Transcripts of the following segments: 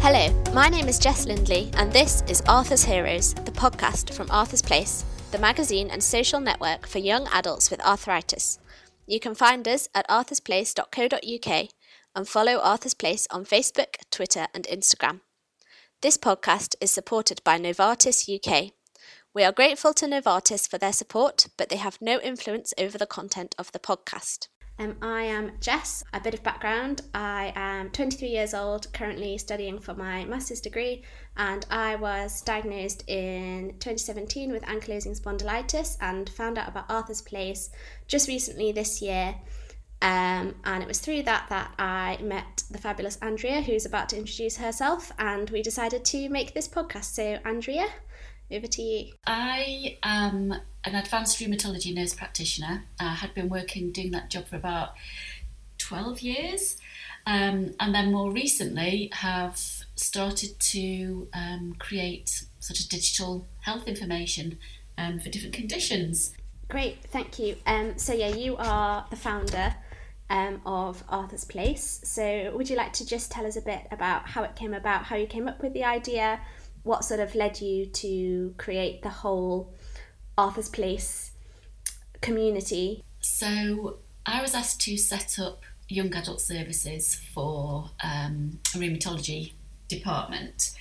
Hello, my name is Jess Lindley, and this is Arthur's Heroes, the podcast from Arthur's Place, the magazine and social network for young adults with arthritis. You can find us at arthursplace.co.uk and follow Arthur's Place on Facebook, Twitter, and Instagram. This podcast is supported by Novartis UK. We are grateful to Novartis for their support, but they have no influence over the content of the podcast. Um, I am Jess. A bit of background I am 23 years old, currently studying for my master's degree, and I was diagnosed in 2017 with ankylosing spondylitis and found out about Arthur's Place just recently this year. Um, and it was through that that I met the fabulous Andrea, who's about to introduce herself, and we decided to make this podcast. So, Andrea, over to you. I am an advanced rheumatology nurse practitioner. I had been working doing that job for about 12 years, um, and then more recently have started to um, create sort of digital health information um, for different conditions. Great, thank you. Um, so, yeah, you are the founder um, of Arthur's Place. So, would you like to just tell us a bit about how it came about, how you came up with the idea, what sort of led you to create the whole Arthur's Place community? So, I was asked to set up young adult services for um, a rheumatology department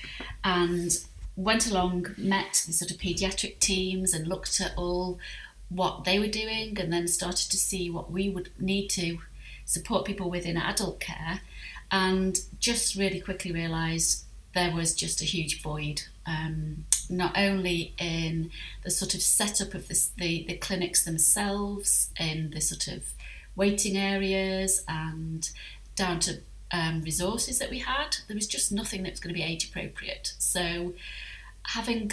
and went along, met the sort of paediatric teams and looked at all what they were doing and then started to see what we would need to support people within adult care, and just really quickly realised there was just a huge void, um, not only in the sort of setup of the, the clinics themselves, in the sort of waiting areas, and down to um, resources that we had. There was just nothing that was going to be age appropriate. So, having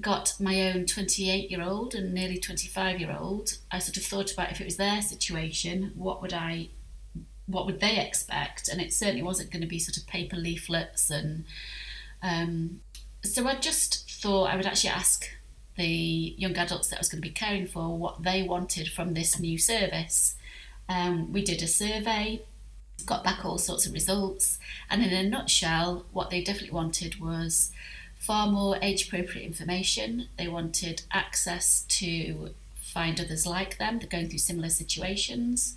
got my own 28 year old and nearly 25 year old, I sort of thought about if it was their situation, what would I what would they expect? And it certainly wasn't going to be sort of paper leaflets and um, so I just thought I would actually ask the young adults that I was going to be caring for what they wanted from this new service. Um, we did a survey, got back all sorts of results, and in a nutshell, what they definitely wanted was far more age appropriate information. They wanted access to find others like them that are going through similar situations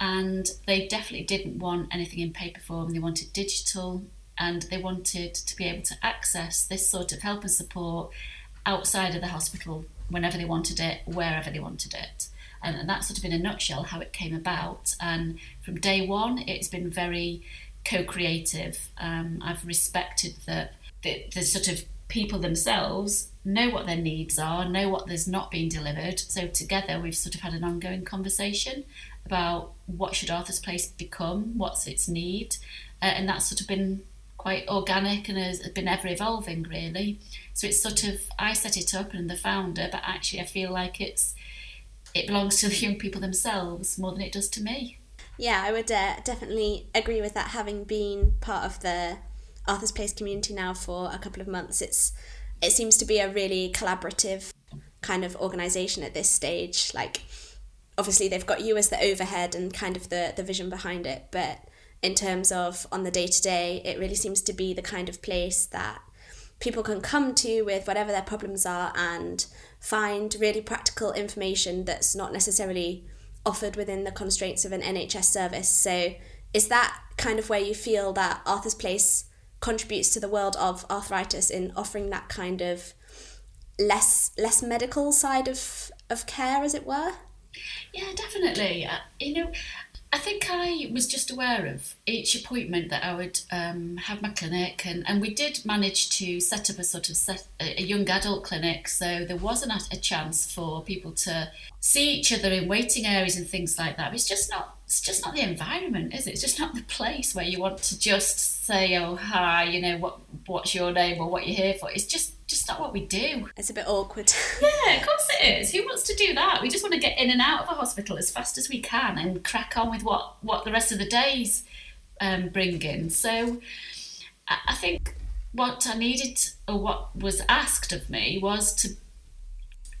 and they definitely didn't want anything in paper form. They wanted digital, and they wanted to be able to access this sort of help and support outside of the hospital whenever they wanted it, wherever they wanted it. And, and that's sort of in a nutshell how it came about. And from day one, it's been very co-creative. Um, I've respected that the, the sort of people themselves know what their needs are, know what there's not being delivered. So together, we've sort of had an ongoing conversation about what should Arthur's Place become, what's its need, uh, and that's sort of been quite organic and has been ever evolving really. So it's sort of I set it up and the founder, but actually I feel like it's it belongs to the young people themselves more than it does to me. Yeah, I would uh, definitely agree with that. Having been part of the Arthur's Place community now for a couple of months, it's it seems to be a really collaborative kind of organization at this stage. Like obviously they've got you as the overhead and kind of the the vision behind it but in terms of on the day to day it really seems to be the kind of place that people can come to with whatever their problems are and find really practical information that's not necessarily offered within the constraints of an NHS service. So is that kind of where you feel that Arthur's Place contributes to the world of arthritis in offering that kind of less less medical side of of care as it were yeah, definitely. Uh, you know, I think I was just aware of each appointment that I would um, have my clinic, and, and we did manage to set up a sort of set, a young adult clinic, so there wasn't a, a chance for people to see each other in waiting areas and things like that. It's just not it's just not the environment, is it? It's just not the place where you want to just say, "Oh, hi," you know, what what's your name or what you're here for. It's just just not what we do. It's a bit awkward. yeah, of course it is. Who wants to do that? We just want to get in and out of a hospital as fast as we can and crack on with what what the rest of the days um, bring in. So, I, I think what I needed or what was asked of me was to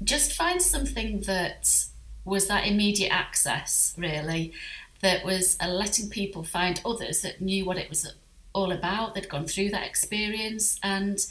just find something that was that immediate access, really, that was uh, letting people find others that knew what it was all about, they'd gone through that experience, and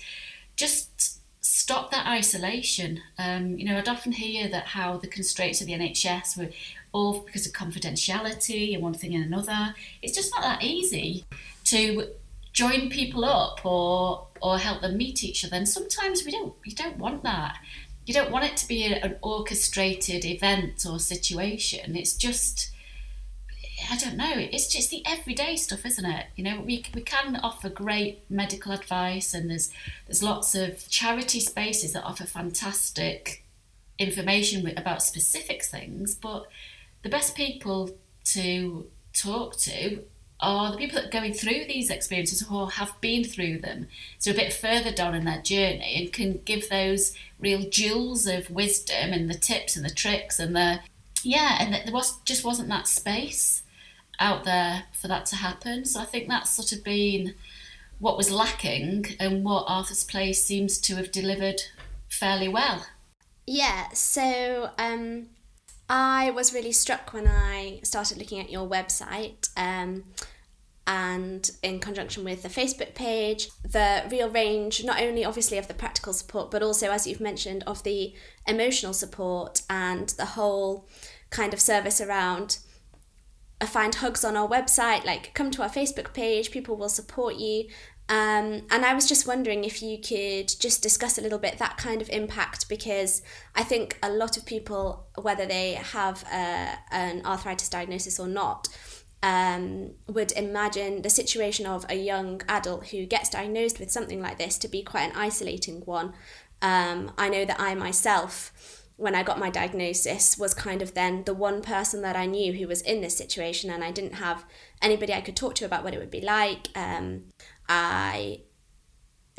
just stop that isolation. Um, you know, I'd often hear that how the constraints of the NHS were all because of confidentiality and one thing and another. It's just not that easy to join people up or or help them meet each other. And sometimes we don't you don't want that. You don't want it to be a, an orchestrated event or situation. It's just I don't know. It's just the everyday stuff, isn't it? You know, we, we can offer great medical advice, and there's there's lots of charity spaces that offer fantastic information about specific things. But the best people to talk to are the people that are going through these experiences or have been through them, so a bit further down in their journey, and can give those real jewels of wisdom and the tips and the tricks and the yeah, and there was just wasn't that space out there for that to happen. So I think that's sort of been what was lacking and what Arthur's Place seems to have delivered fairly well. Yeah, so um, I was really struck when I started looking at your website. Um, and in conjunction with the Facebook page, the real range, not only obviously of the practical support, but also, as you've mentioned, of the emotional support and the whole kind of service around find hugs on our website, like come to our Facebook page, people will support you. Um, and I was just wondering if you could just discuss a little bit that kind of impact because I think a lot of people, whether they have a, an arthritis diagnosis or not, um, would imagine the situation of a young adult who gets diagnosed with something like this to be quite an isolating one. Um, I know that I myself when I got my diagnosis was kind of then the one person that I knew who was in this situation, and I didn't have anybody I could talk to about what it would be like. Um, I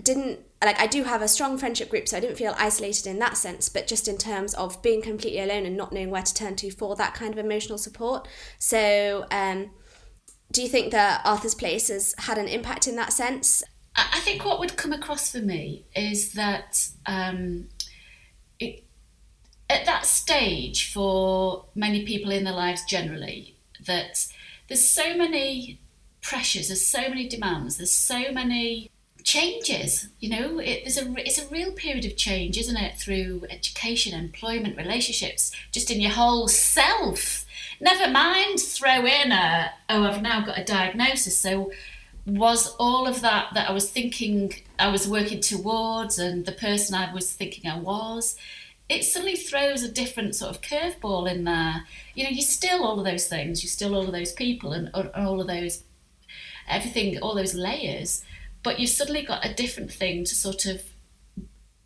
didn't like I do have a strong friendship group, so I didn't feel isolated in that sense, but just in terms of being completely alone and not knowing where to turn to for that kind of emotional support. So, um, do you think that Arthur's Place has had an impact in that sense? I think what would come across for me is that um, it, at that stage for many people in their lives generally that there's so many pressures there's so many demands there's so many changes you know? It, there's a it's a real period of change isn't it through education employment relationships just in your whole self. Never mind throw in a oh i've now got a diagnosis. So was all of that that i was thinking i was working towards and the person i was thinking i was it suddenly throws a different sort of curveball in there. You know, you're still all of those things, you're still all of those people and, and all of those, everything, all those layers, but you've suddenly got a different thing to sort of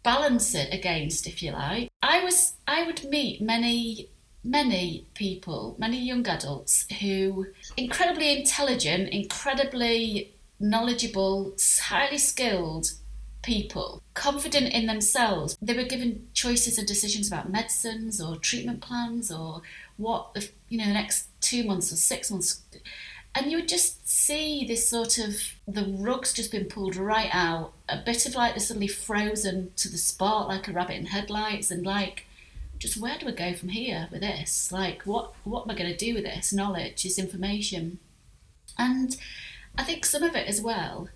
balance it against, if you like. I was, I would meet many, many people, many young adults who incredibly intelligent, incredibly knowledgeable, highly skilled, people confident in themselves. They were given choices and decisions about medicines or treatment plans or what the, you know the next two months or six months, and you would just see this sort of the rug's just been pulled right out. A bit of like they're suddenly frozen to the spot like a rabbit in headlights, and like just where do I go from here with this? Like what what am I going to do with this knowledge, this information? And I think some of it as well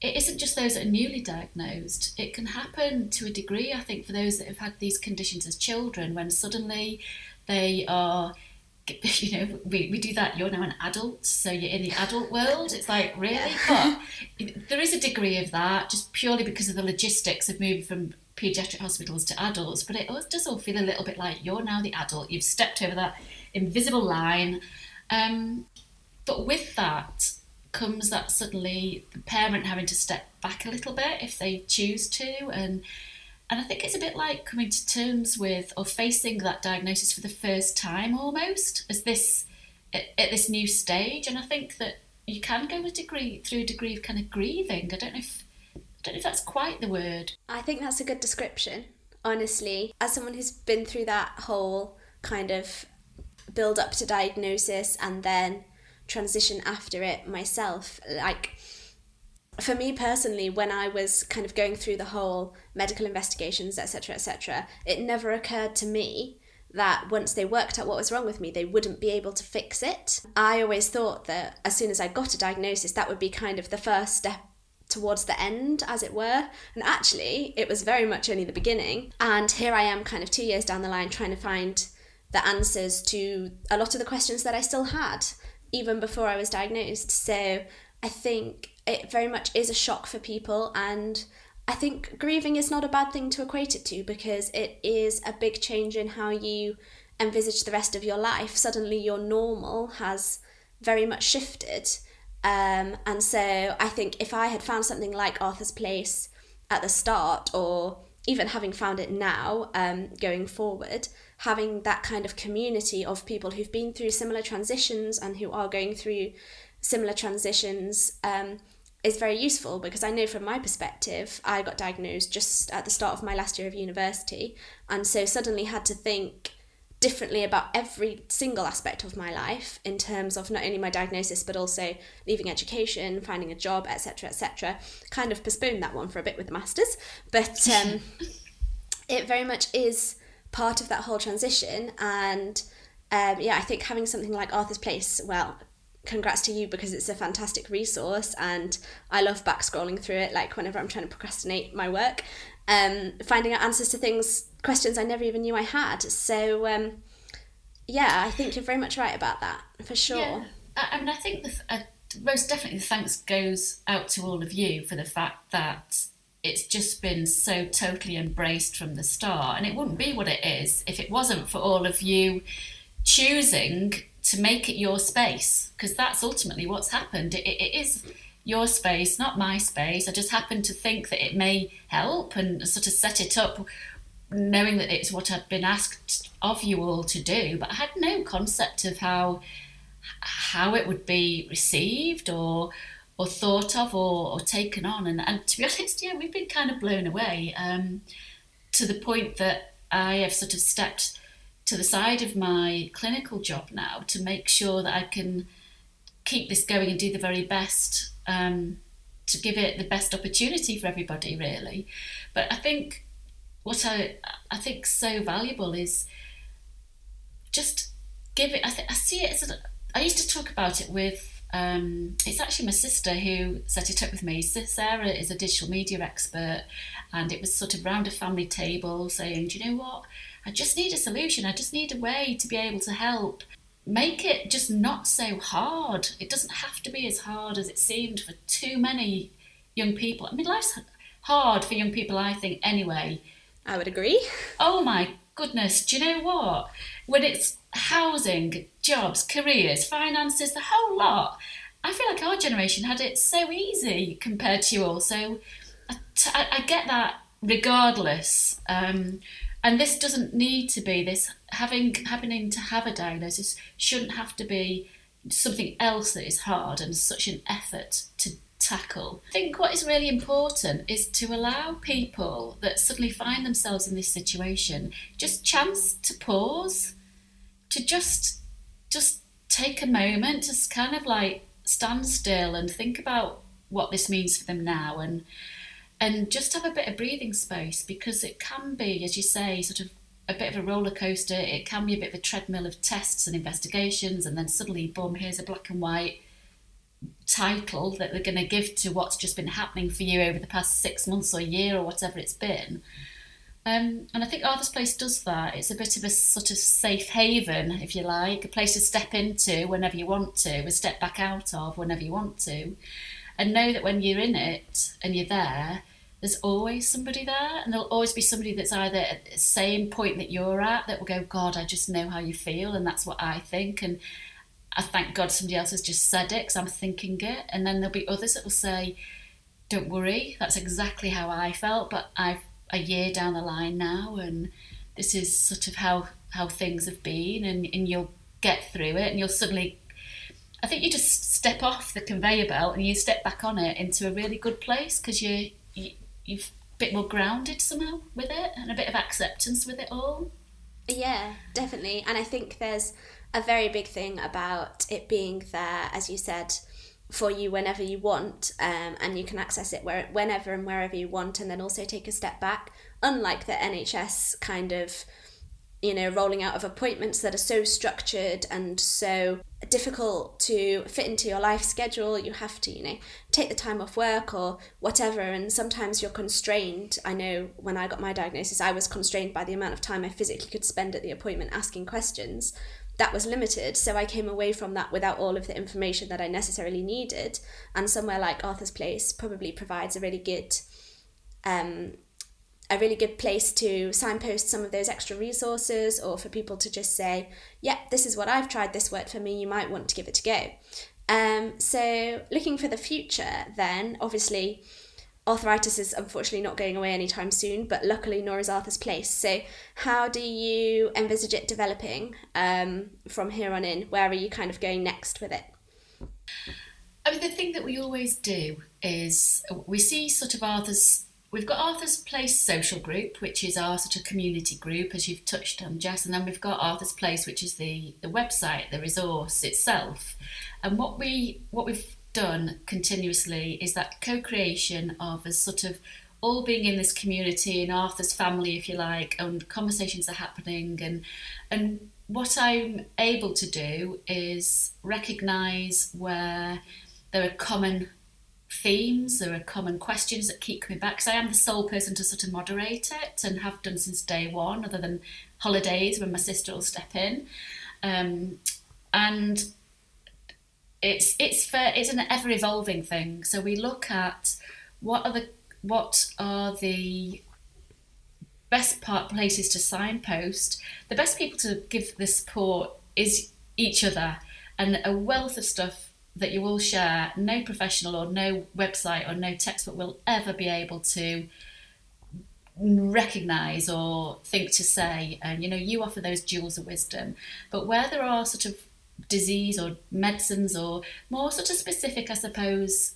it isn't just those that are newly diagnosed. It can happen to a degree, I think, for those that have had these conditions as children when suddenly they are, you know, we, we do that, you're now an adult, so you're in the adult world. It's like, really? But there is a degree of that just purely because of the logistics of moving from paediatric hospitals to adults, but it does all feel a little bit like you're now the adult, you've stepped over that invisible line. Um, but with that, comes that suddenly the parent having to step back a little bit if they choose to and and I think it's a bit like coming to terms with or facing that diagnosis for the first time almost as this at, this new stage. And I think that you can go a degree through a degree of kind of grieving. I don't know if I don't know if that's quite the word. I think that's a good description honestly. As someone who's been through that whole kind of build up to diagnosis and then transition after it myself. Like, for me personally, when I was kind of going through the whole medical investigations, etc., etc., it never occurred to me that once they worked out what was wrong with me, they wouldn't be able to fix it. I always thought that as soon as I got a diagnosis, that would be kind of the first step towards the end, as it were. And actually, it was very much only the beginning. And here I am, kind of two years down the line, trying to find the answers to a lot of the questions that I still had, even before I was diagnosed. So I think it very much is a shock for people. And I think grieving is not a bad thing to equate it to because it is a big change in how you envisage the rest of your life. Suddenly, your normal has very much shifted. Um, and so I think if I had found something like Arthur's Place at the start, or even having found it now um, going forward, having that kind of community of people who've been through similar transitions and who are going through similar transitions um, is very useful because I know from my perspective, I got diagnosed just at the start of my last year of university, and so suddenly had to think differently about every single aspect of my life in terms of not only my diagnosis but also leaving education finding a job etc etc kind of postponed that one for a bit with the masters but um, it very much is part of that whole transition and um, yeah i think having something like arthur's place well congrats to you because it's a fantastic resource and I love back scrolling through it like whenever I'm trying to procrastinate my work um finding out answers to things questions I never even knew I had. So um yeah I think you're very much right about that for sure. Yeah. I, mean I think the, uh, most definitely the thanks goes out to all of you for the fact that it's just been so totally embraced from the start. And it wouldn't be what it is if it wasn't for all of you choosing to make it your space because that's ultimately what's happened. It, it is your space, not my space. I just happen to think that it may help and sort of set it up, knowing that it's what I'd been asked of you all to do. But I had no concept of how how it would be received or or thought of or, or taken on. And, and to be honest, yeah, we've been kind of blown away um, to the point that I have sort of stepped to the side of my clinical job now to make sure that I can keep this going and do the very best um, to give it the best opportunity for everybody, really. But I think what I I think so valuable is just give it. I, th- I see it as a, I used to talk about it with. Um, it's actually my sister who set it up with me. Sarah is a digital media expert, and it was sort of round a family table saying, "Do you know what? I just need a solution. I just need a way to be able to help. Make it just not so hard. It doesn't have to be as hard as it seemed for too many young people. I mean, life's hard for young people, I think, anyway. I would agree. Oh my goodness, do you know what? When it's housing, jobs, careers, finances, the whole lot, I feel like our generation had it so easy compared to you all. So I, get that regardless. Um, and this doesn't need to be this having happening to have a diagnosis shouldn't have to be something else that is hard and such an effort to tackle. I think what is really important is to allow people that suddenly find themselves in this situation just chance to pause, to just just take a moment to kind of like stand still and think about what this means for them now and and just have a bit of breathing space because it can be, as you say, sort of a bit of a roller coaster. It can be a bit of a treadmill of tests and investigations, and then suddenly, boom, here's a black and white title that they're going to give to what's just been happening for you over the past six months or year or whatever it's been. Um, and I think Arthur's Place does that. It's a bit of a sort of safe haven, if you like, a place to step into whenever you want to, a step back out of whenever you want to and know that when you're in it and you're there, there's always somebody there, and there'll always be somebody that's either at the same point that you're at that will go, God, I just know how you feel, and that's what I think, and I thank God somebody else has just said it because I'm thinking it, and then there'll be others that will say, Don't worry, that's exactly how I felt, but I've a year down the line now, and this is sort of how how things have been, and, and you'll get through it, and you'll suddenly I think you just step off the conveyor belt and you step back on it into a really good place because you, you you're a bit more grounded somehow with it and a bit of acceptance with it all. Yeah, definitely. And I think there's a very big thing about it being there, as you said, for you whenever you want, um, and you can access it where, whenever and wherever you want, and then also take a step back. Unlike the NHS kind of you know, rolling out of appointments that are so structured and so difficult to fit into your life schedule. You have to, you know, take the time off work or whatever. And sometimes you're constrained. I know when I got my diagnosis, I was constrained by the amount of time I physically could spend at the appointment asking questions. That was limited. So I came away from that without all of the information that I necessarily needed. And somewhere like Arthur's Place probably provides a really good um, a really good place to signpost some of those extra resources or for people to just say, yeah, this is what I've tried, this worked for me, you might want to give it a go. Um, so, looking for the future, then, obviously, arthritis is unfortunately not going away anytime soon, but luckily, nor is Arthur's Place. So, how do you envisage it developing um, from here on in? Where are you kind of going next with it? I mean, the thing that we always do is we see sort of Arthur's We've got Arthur's Place Social Group, which is our sort of community group, as you've touched on, Jess, and then we've got Arthur's Place, which is the, the website, the resource itself. And what we what we've done continuously is that co-creation of a sort of all being in this community in Arthur's family, if you like, and conversations are happening and and what I'm able to do is recognise where there are common themes, there are common questions that keep coming back. Because I am the sole person to sort of moderate it and have done since day one, other than holidays when my sister will step in. Um, and it's it's for it's an ever evolving thing. So we look at what are the what are the best part places to signpost. The best people to give the support is each other, and a wealth of stuff that you all share, no professional or no website or no textbook will ever be able to recognize or think to say. And you know, you offer those jewels of wisdom, but where there are sort of disease or medicines or more sort of specific, I suppose,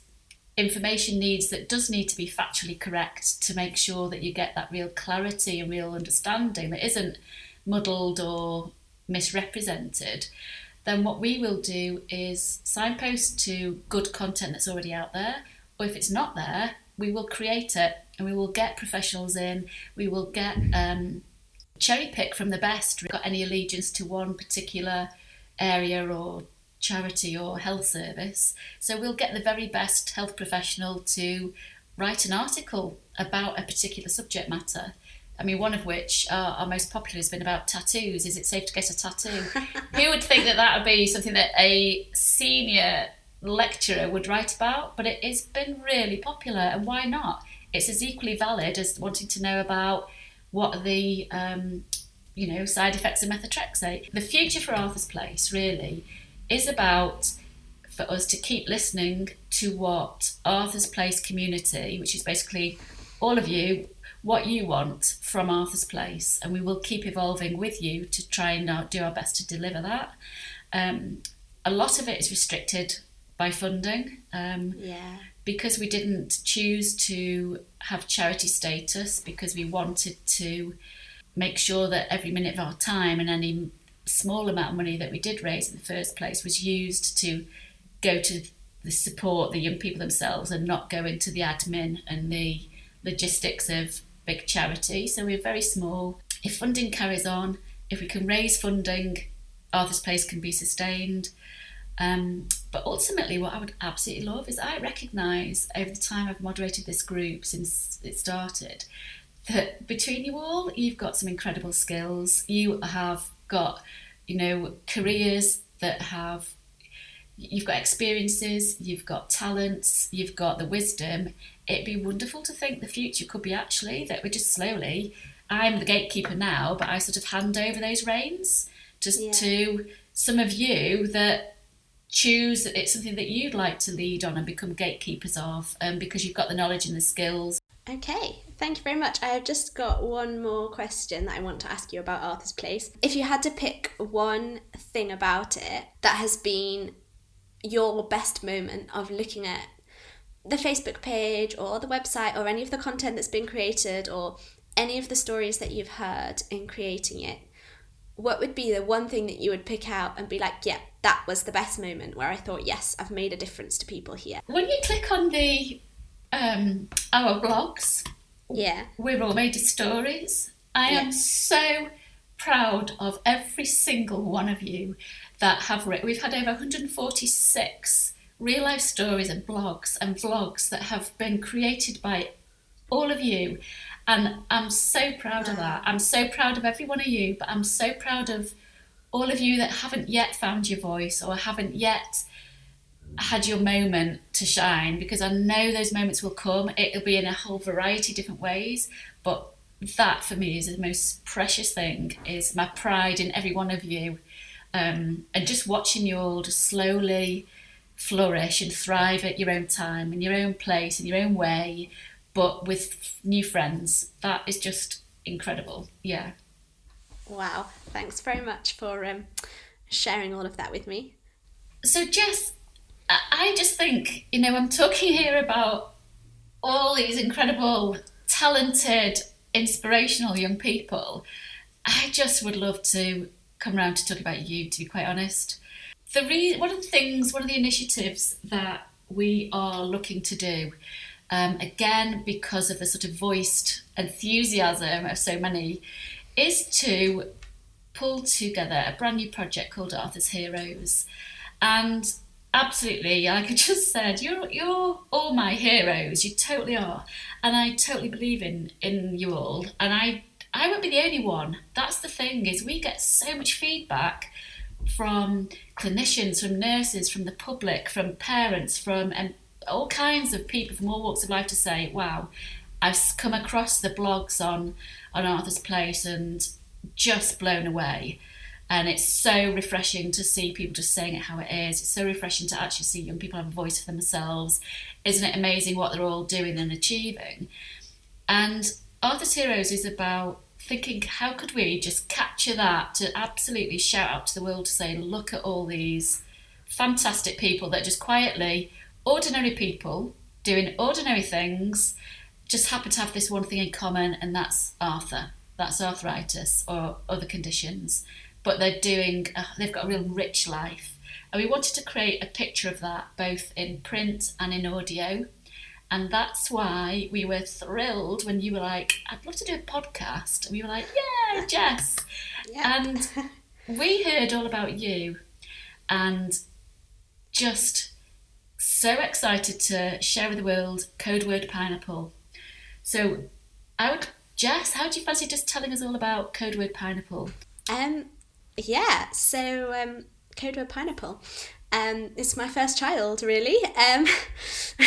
information needs that does need to be factually correct to make sure that you get that real clarity and real understanding that isn't muddled or misrepresented then what we will do is signpost to good content that's already out there, or if it's not there, we will create it and we will get professionals in, we will get um, cherry pick from the best. We've got any allegiance to one particular area or charity or health service. So we'll get the very best health professional to write an article about a particular subject matter. I mean, one of which uh, our most popular has been about tattoos. Is it safe to get a tattoo? Who would think that that would be something that a senior lecturer would write about? But it has been really popular, and why not? It's as equally valid as wanting to know about what the um, you know side effects of methotrexate. The future for Arthur's Place really is about for us to keep listening to what Arthur's Place community, which is basically all of you what you want from Arthur's Place, and we will keep evolving with you to try and do our best to deliver that. Um, a lot of it is restricted by funding. Um, yeah. Because we didn't choose to have charity status, because we wanted to make sure that every minute of our time and any small amount of money that we did raise in the first place was used to go to the support the young people themselves and not go into the admin and the logistics of big charity, so we're very small. If funding carries on, if we can raise funding, Arthur's Place can be sustained. Um, but ultimately, what I would absolutely love is I recognise over the time I've moderated this group since it started that between you all, you've got some incredible skills. You have got, you know, careers that have you've got experiences, you've got talents, you've got the wisdom. It'd be wonderful to think the future could be actually that we're just slowly. I'm the gatekeeper now, but I sort of hand over those reins just yeah. to some of you that choose that it's something that you'd like to lead on and become gatekeepers of um, because you've got the knowledge and the skills. Okay, thank you very much. I have just got one more question that I want to ask you about Arthur's Place. If you had to pick one thing about it that has been your best moment of looking at the Facebook page or the website or any of the content that's been created or any of the stories that you've heard in creating it, what would be the one thing that you would pick out and be like, yeah, that was the best moment where I thought, yes, I've made a difference to people here? When you click on the um, our blogs, yeah, we're all made of stories. I yeah. am so proud of every single one of you that have written. We've had over 146 real life stories and blogs and vlogs that have been created by all of you. And I'm so proud of that. I'm so proud of every one of you, but I'm so proud of all of you that haven't yet found your voice or haven't yet had your moment to shine because I know those moments will come. It'll be in a whole variety of different ways, but that for me is the most precious thing is my pride in every one of you um, and just watching you all just slowly flourish and thrive at your own time in your own place in your own way but with new friends. That is just incredible. Yeah. Wow. Thanks very much for um, sharing all of that with me. So jess i just think you know i'm talking here about all these incredible talented inspirational young people, I just would love to come around to talk about you, to be quite honest. The re- one of the things, one of the initiatives that we are looking to do, um, again, because of the sort of voiced enthusiasm of so many, is to pull together a brand new project called Arthur's Heroes. And absolutely, like I just said, you're, you're all my heroes, you totally are and I totally believe in in you all. And I I won't be the only one. That's the thing is we get so much feedback from clinicians, from nurses, from the public, from parents, from and all kinds of people from all walks of life to say, "Wow, I've come across the blogs on on Arthur's Place and just blown away." And it's so refreshing to see people just saying it how it is. It's so refreshing to actually see young people have a voice for themselves. Isn't it amazing what they're all doing and achieving? And Arthur's Heroes is about thinking how could we just capture that to absolutely shout out to the world to say, look at all these fantastic people that just quietly, ordinary people doing ordinary things, just happen to have this one thing in common, and that's Arthur. That's arthritis or other conditions but they're doing, uh, they've got a real rich life. And we wanted to create a picture of that both in print and in audio. And that's why we were thrilled when you were like, I'd love to do a podcast. And we were like, yeah, Jess. yeah. And we heard all about you and just so excited to share with the world code word pineapple. So I would, Jess, how do you fancy just telling us all about code word pineapple? Um, yeah, so um, Code Word Pineapple. Um, it's my first child, really. Um,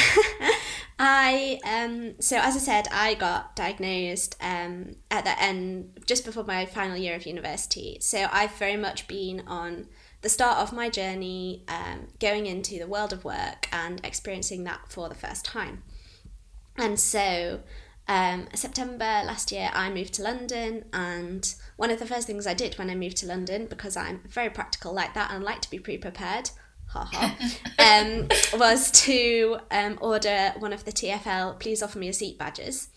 I um, so as I said, I got diagnosed um, at the end just before my final year of university. So I've very much been on the start of my journey, um, going into the world of work and experiencing that for the first time. And so um, September last year, I moved to London, and one of the first things I did when I moved to London, because I'm very practical like that and like to be pre prepared, um, was to um, order one of the TFL Please Offer Me a Seat badges.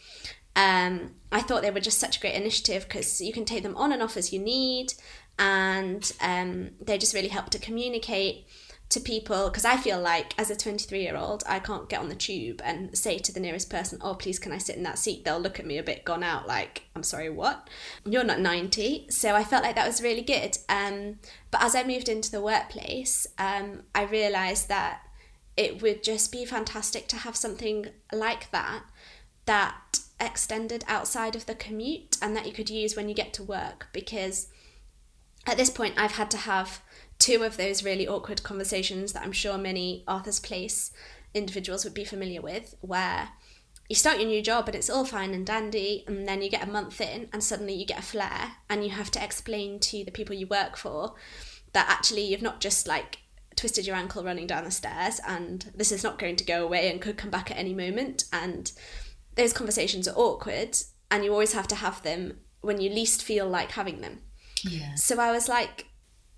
Um, I thought they were just such a great initiative because you can take them on and off as you need, and um, they just really help to communicate to people because I feel like as a 23 year old I can't get on the tube and say to the nearest person oh please can I sit in that seat? They'll look at me a bit gone out like I'm sorry what? You're not 90 so I felt like that was really good. Um, but as I moved into the workplace um, I realized that it would just be fantastic to have something like that that extended outside of the commute and that you could use when you get to work because at this point I've had to have two of those really awkward conversations that I'm sure many Arthur's Place individuals would be familiar with, where you start your new job and it's all fine and dandy, and then you get a month in and suddenly you get a flare, and you have to explain to the people you work for that actually you've not just like twisted your ankle running down the stairs and this is not going to go away and could come back at any moment and those conversations are awkward and you always have to have them when you least feel like having them. Yeah. So I was like,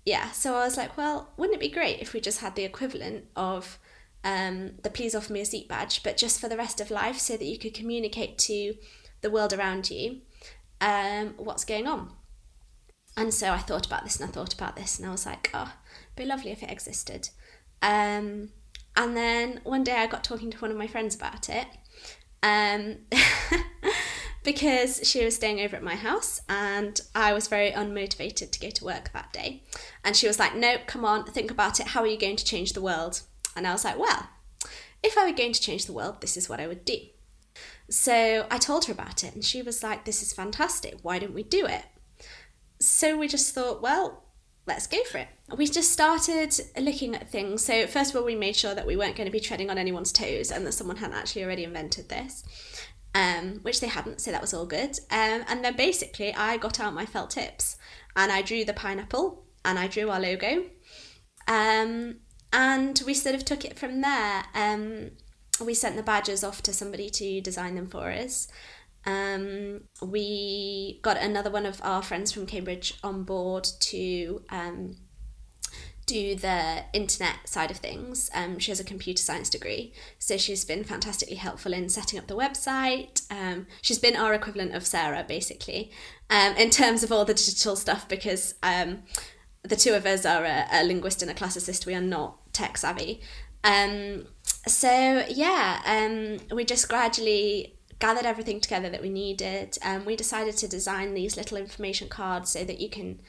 yeah, so I was like, well, wouldn't it be great if we just had the equivalent of um, the please offer me a seat badge, but just for the rest of life so that you could communicate to the world around you um, what's going on. And so I thought about this and I thought about this and I was like, oh, it'd be lovely if it existed. Um, and then one day I got talking to one of my friends about it. Um, because she was staying over at my house and I was very unmotivated to go to work that day. And she was like, No, come on, think about it. How are you going to change the world? And I was like, Well, if I were going to change the world, this is what I would do. So I told her about it and she was like, This is fantastic. Why don't we do it? So we just thought, Well, let's go for it. We just started looking at things. So, first of all, we made sure that we weren't going to be treading on anyone's toes and that someone hadn't actually already invented this, um, which they hadn't, so that was all good. Um, and then basically, I got out my felt tips and I drew the pineapple and I drew our logo. Um, and we sort of took it from there. Um, we sent the badges off to somebody to design them for us. Um, we got another one of our friends from Cambridge on board to um, do the internet side of things. Um, she has a computer science degree, so she's been fantastically helpful in setting up the website. Um, she's been our equivalent of Sarah, basically, um, in terms of all the digital stuff, because um, the two of us are a, a linguist and a classicist. We are not tech savvy. Um, so yeah, um, we just gradually gathered everything together that we needed and we decided to design these little information cards so that you can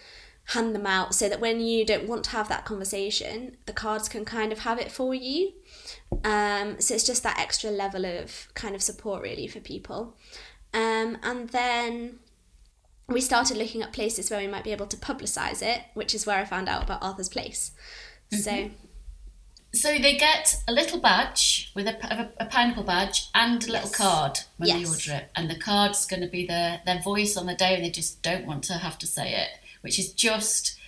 hand them out so that when you don't want to have that conversation the cards can kind of have it for you um, so it's just that extra level of kind of support really for people um, and then we started looking at places where we might be able to publicize it which is where i found out about arthur's place mm-hmm. so so they get a little badge with a, a, a pineapple badge and a little yes. card when yes. they order it, and the card's going to be their their voice on the day, and they just don't want to have to say it, which is just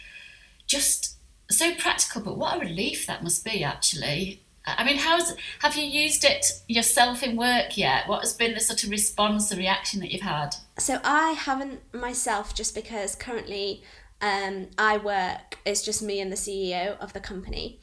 just so practical. But what a relief that must be, actually. I mean, how's have you used it yourself in work yet? What has been the sort of response, the reaction that you've had? So I haven't myself, just because currently um, I work. It's just me and the CEO of the company.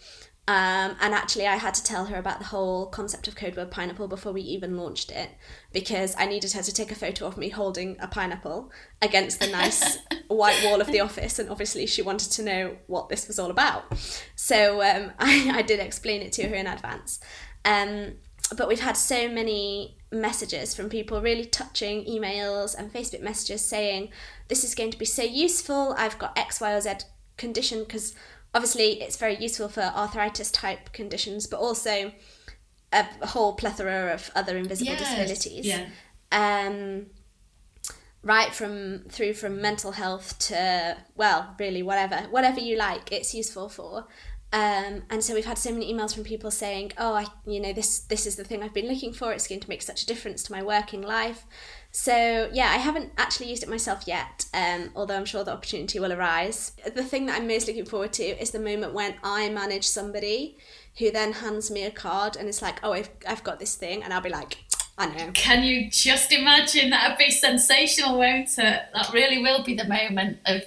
Um, and actually, I had to tell her about the whole concept of code word pineapple before we even launched it because I needed her to take a photo of me holding a pineapple against the nice white wall of the office. And obviously, she wanted to know what this was all about. So um, I, I did explain it to her in advance. Um, but we've had so many messages from people, really touching emails and Facebook messages saying, This is going to be so useful. I've got X, Y, or Z condition because obviously it's very useful for arthritis type conditions, but also a whole plethora of other invisible yes. disabilities. Yeah. Um, right from through from mental health to well, really whatever, whatever you like, it's useful for. Um, and so we've had so many emails from people saying, "Oh, I, you know, this this is the thing I've been looking for. It's going to make such a difference to my working life." So yeah, I haven't actually used it myself yet, um, although I'm sure the opportunity will arise. The thing that I'm most looking forward to is the moment when I manage somebody who then hands me a card and it's like, oh, I've, I've got this thing, and I'll be like, I know. Can you just imagine? That'd be sensational, won't it? That really will be the moment of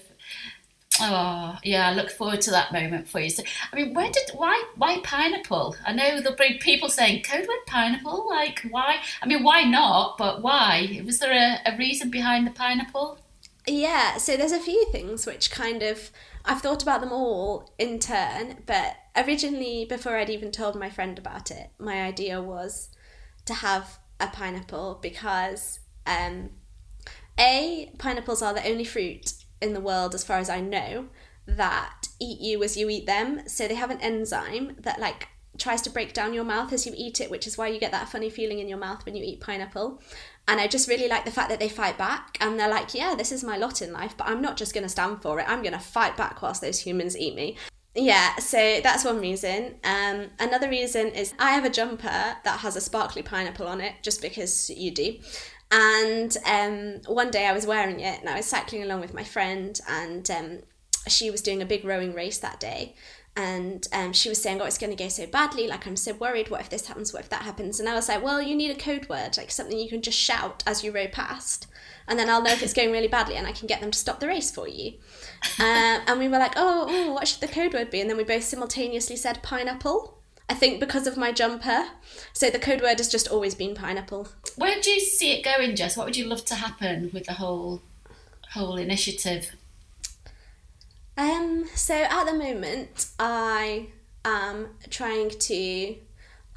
Oh yeah, I look forward to that moment for you. So, I mean, where did why why pineapple? I know there'll be people saying code word pineapple. Like why? I mean, why not? But why? Was there a, a reason behind the pineapple? Yeah, so there's a few things which kind of I've thought about them all in turn, but originally before I'd even told my friend about it, my idea was to have a pineapple because um, a pineapples are the only fruit in the world, as far as I know, that eat you as you eat them. So they have an enzyme that like tries to break down your mouth as you eat it, which is why you get that funny feeling in your mouth when you eat pineapple. And I just really like the fact that they fight back and they're like, yeah, this is my lot in life, but I'm not just going to stand for it. I'm going to fight back whilst those humans eat me. Yeah, so that's one reason. Um, another reason is I have a jumper that has a sparkly pineapple on it, just because you do. And um, one day I was wearing it and I was cycling along with my friend, and um, she was doing a big rowing race that day. And um, she was saying, Oh, it's going to go so badly. Like, I'm so worried. What if this happens? What if that happens? And I was like, Well, you need a code word, like something you can just shout as you row past. And then I'll know if it's going really badly and I can get them to stop the race for you. Uh, and we were like, oh, oh, what should the code word be? And then we both simultaneously said pineapple. I think because of my jumper. So the code word has just always been pineapple. Where do you see it going, Jess? What would you love to happen with the whole whole initiative? Um, so at the moment, I am trying to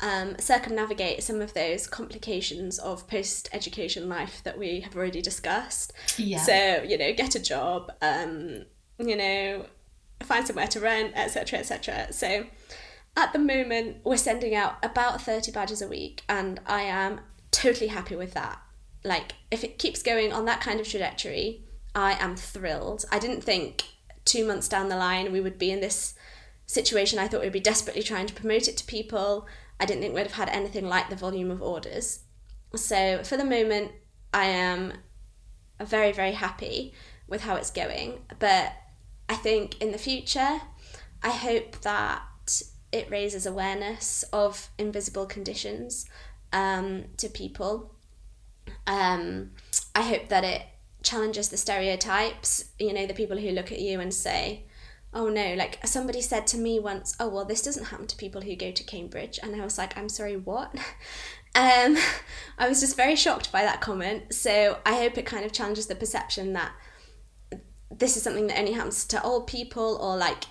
um, circumnavigate some of those complications of post education life that we have already discussed. Yeah. So, you know, get a job, um, you know, find somewhere to rent, etc., etc. So, at the moment, we're sending out about 30 badges a week, and I am totally happy with that. Like, if it keeps going on that kind of trajectory, I am thrilled. I didn't think two months down the line we would be in this situation. I thought we'd be desperately trying to promote it to people. I didn't think we'd have had anything like the volume of orders. So, for the moment, I am very, very happy with how it's going. But I think in the future, I hope that it raises awareness of invisible conditions um, to people. Um, I hope that it challenges the stereotypes, you know, the people who look at you and say, oh no, like somebody said to me once, oh well, this doesn't happen to people who go to Cambridge. And I was like, I'm sorry, what? um, I was just very shocked by that comment. So I hope it kind of challenges the perception that this is something that only happens to old people or like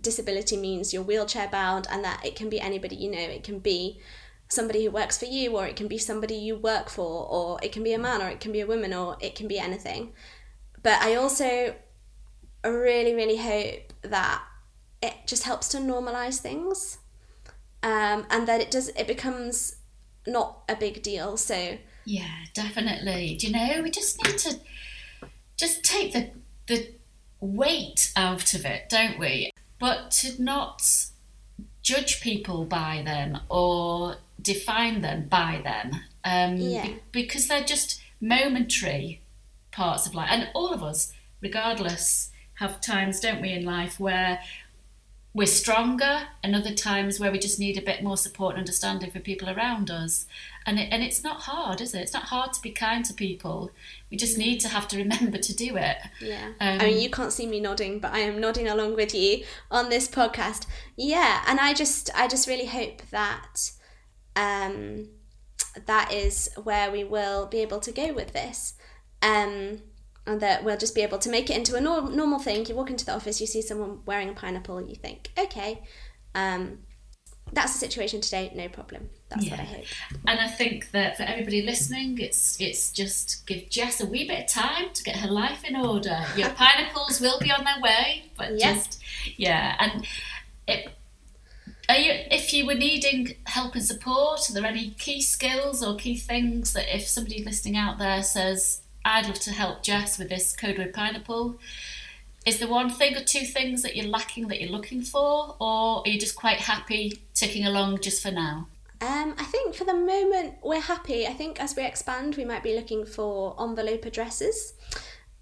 disability means you're wheelchair bound and that it can be anybody you know. It can be somebody who works for you or it can be somebody you work for or it can be a man or it can be a woman or it can be anything. But i also really really hope that it just helps to normalize things um, and that it does it becomes not a big deal. So yeah definitely. Do you know we just need to just take the the weight out of it, don't we? But to not judge people by them or define them by them, um, Yeah. be- because they're just momentary parts of life, and all of us, regardless, have times, don't we, in life where we're stronger, and other times where we just need a bit more support and understanding for people around us. And it, and it's not hard, is it? It's not hard to be kind to people. We just need to have to remember to do it. Yeah. Um, I mean, you can't see me nodding, but I am nodding along with you on this podcast. Yeah, and I just, I just really hope that, um, that is where we will be able to go with this, um, and that we'll just be able to make it into a normal thing. You walk into the office, you see someone wearing a pineapple, you think, okay, um, that's the situation today, no problem. That's what I hope. And I think that for everybody listening, it's it's just give Jess a wee bit of time to get her life in order. Your pineapples will be on their way, but Yeah. just yeah. And it, are you if you were needing help and support, are there any key skills or key things that if somebody listening out there says, I'd love to help Jess with this code word pineapple, is there one thing or two things that you're lacking that you're looking for, or are you just quite happy ticking along just for now? Um, I think for the moment we're happy. I think as we expand, we might be looking for envelope addresses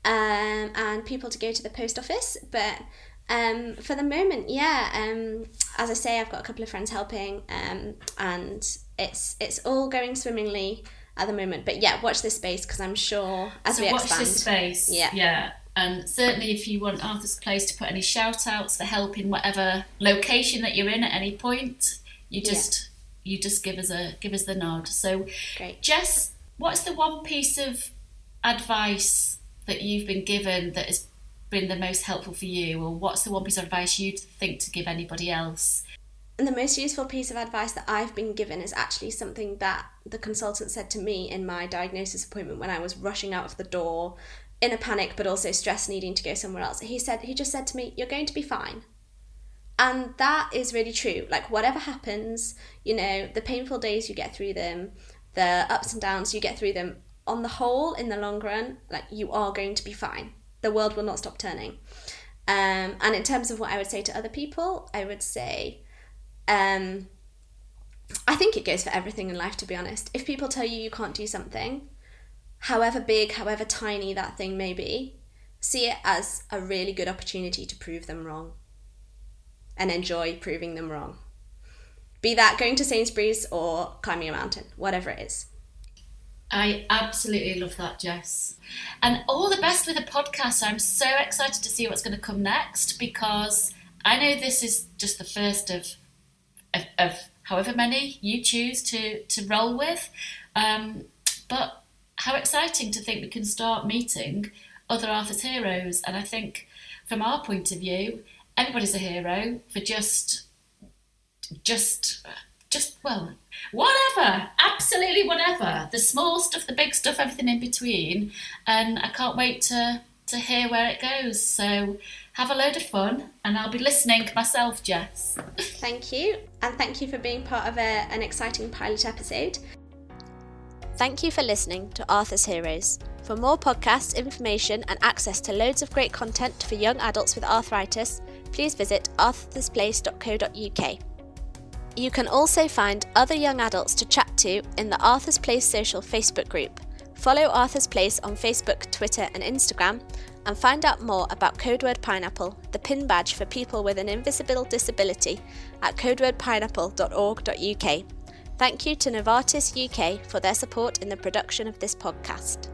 um, and people to go to the post office. But um, for the moment, yeah. Um, as I say, I've got a couple of friends helping, um, and it's it's all going swimmingly at the moment. But yeah, watch this space because I'm sure as so we watch expand, this space. Yeah. Yeah. And certainly if you want Arthur's Place to put any shout outs for help in whatever location that you're in at any point, you just you just give us a give us the nod. So great. Jess, what's the one piece of advice that you've been given that has been the most helpful for you, or what's the one piece of advice you'd think to give anybody else? And the most useful piece of advice that I've been given is actually something that the consultant said to me in my diagnosis appointment when I was rushing out of the door in a panic but also stress needing to go somewhere else. He said he just said to me, "You're going to be fine." And that is really true. Like whatever happens, you know, the painful days you get through them, the ups and downs you get through them, on the whole in the long run, like you are going to be fine. The world will not stop turning. Um, and in terms of what I would say to other people, I would say um, I think it goes for everything in life, to be honest. If people tell you you can't do something, however big, however tiny that thing may be, see it as a really good opportunity to prove them wrong and enjoy proving them wrong. Be that going to Sainsbury's or climbing a mountain, whatever it is. I absolutely love that, Jess. And all the best with the podcast. I'm so excited to see what's going to come next because I know this is just the first of of, of however many you choose to to roll with. Um, but how exciting to think we can start meeting other Arthur's heroes. And I think from our point of view, everybody's a hero for just just just well, whatever, absolutely whatever. The small stuff, the big stuff, everything in between. And I can't wait to to hear where it goes. So have a load of fun, and I'll be listening myself, Jess. Thank you, and thank you for being part of a, an exciting pilot episode. Thank you for listening to Arthur's Heroes. For more podcasts, information, and access to loads of great content for young adults with arthritis, please visit arthursplace.co.uk. You can also find other young adults to chat to in the Arthur's Place Social Facebook group. Follow Arthur's Place on Facebook, Twitter, and Instagram, and find out more about Codeword Pineapple, the pin badge for people with an invisible disability, at codewordpineapple.org.uk. Thank you to Novartis UK for their support in the production of this podcast.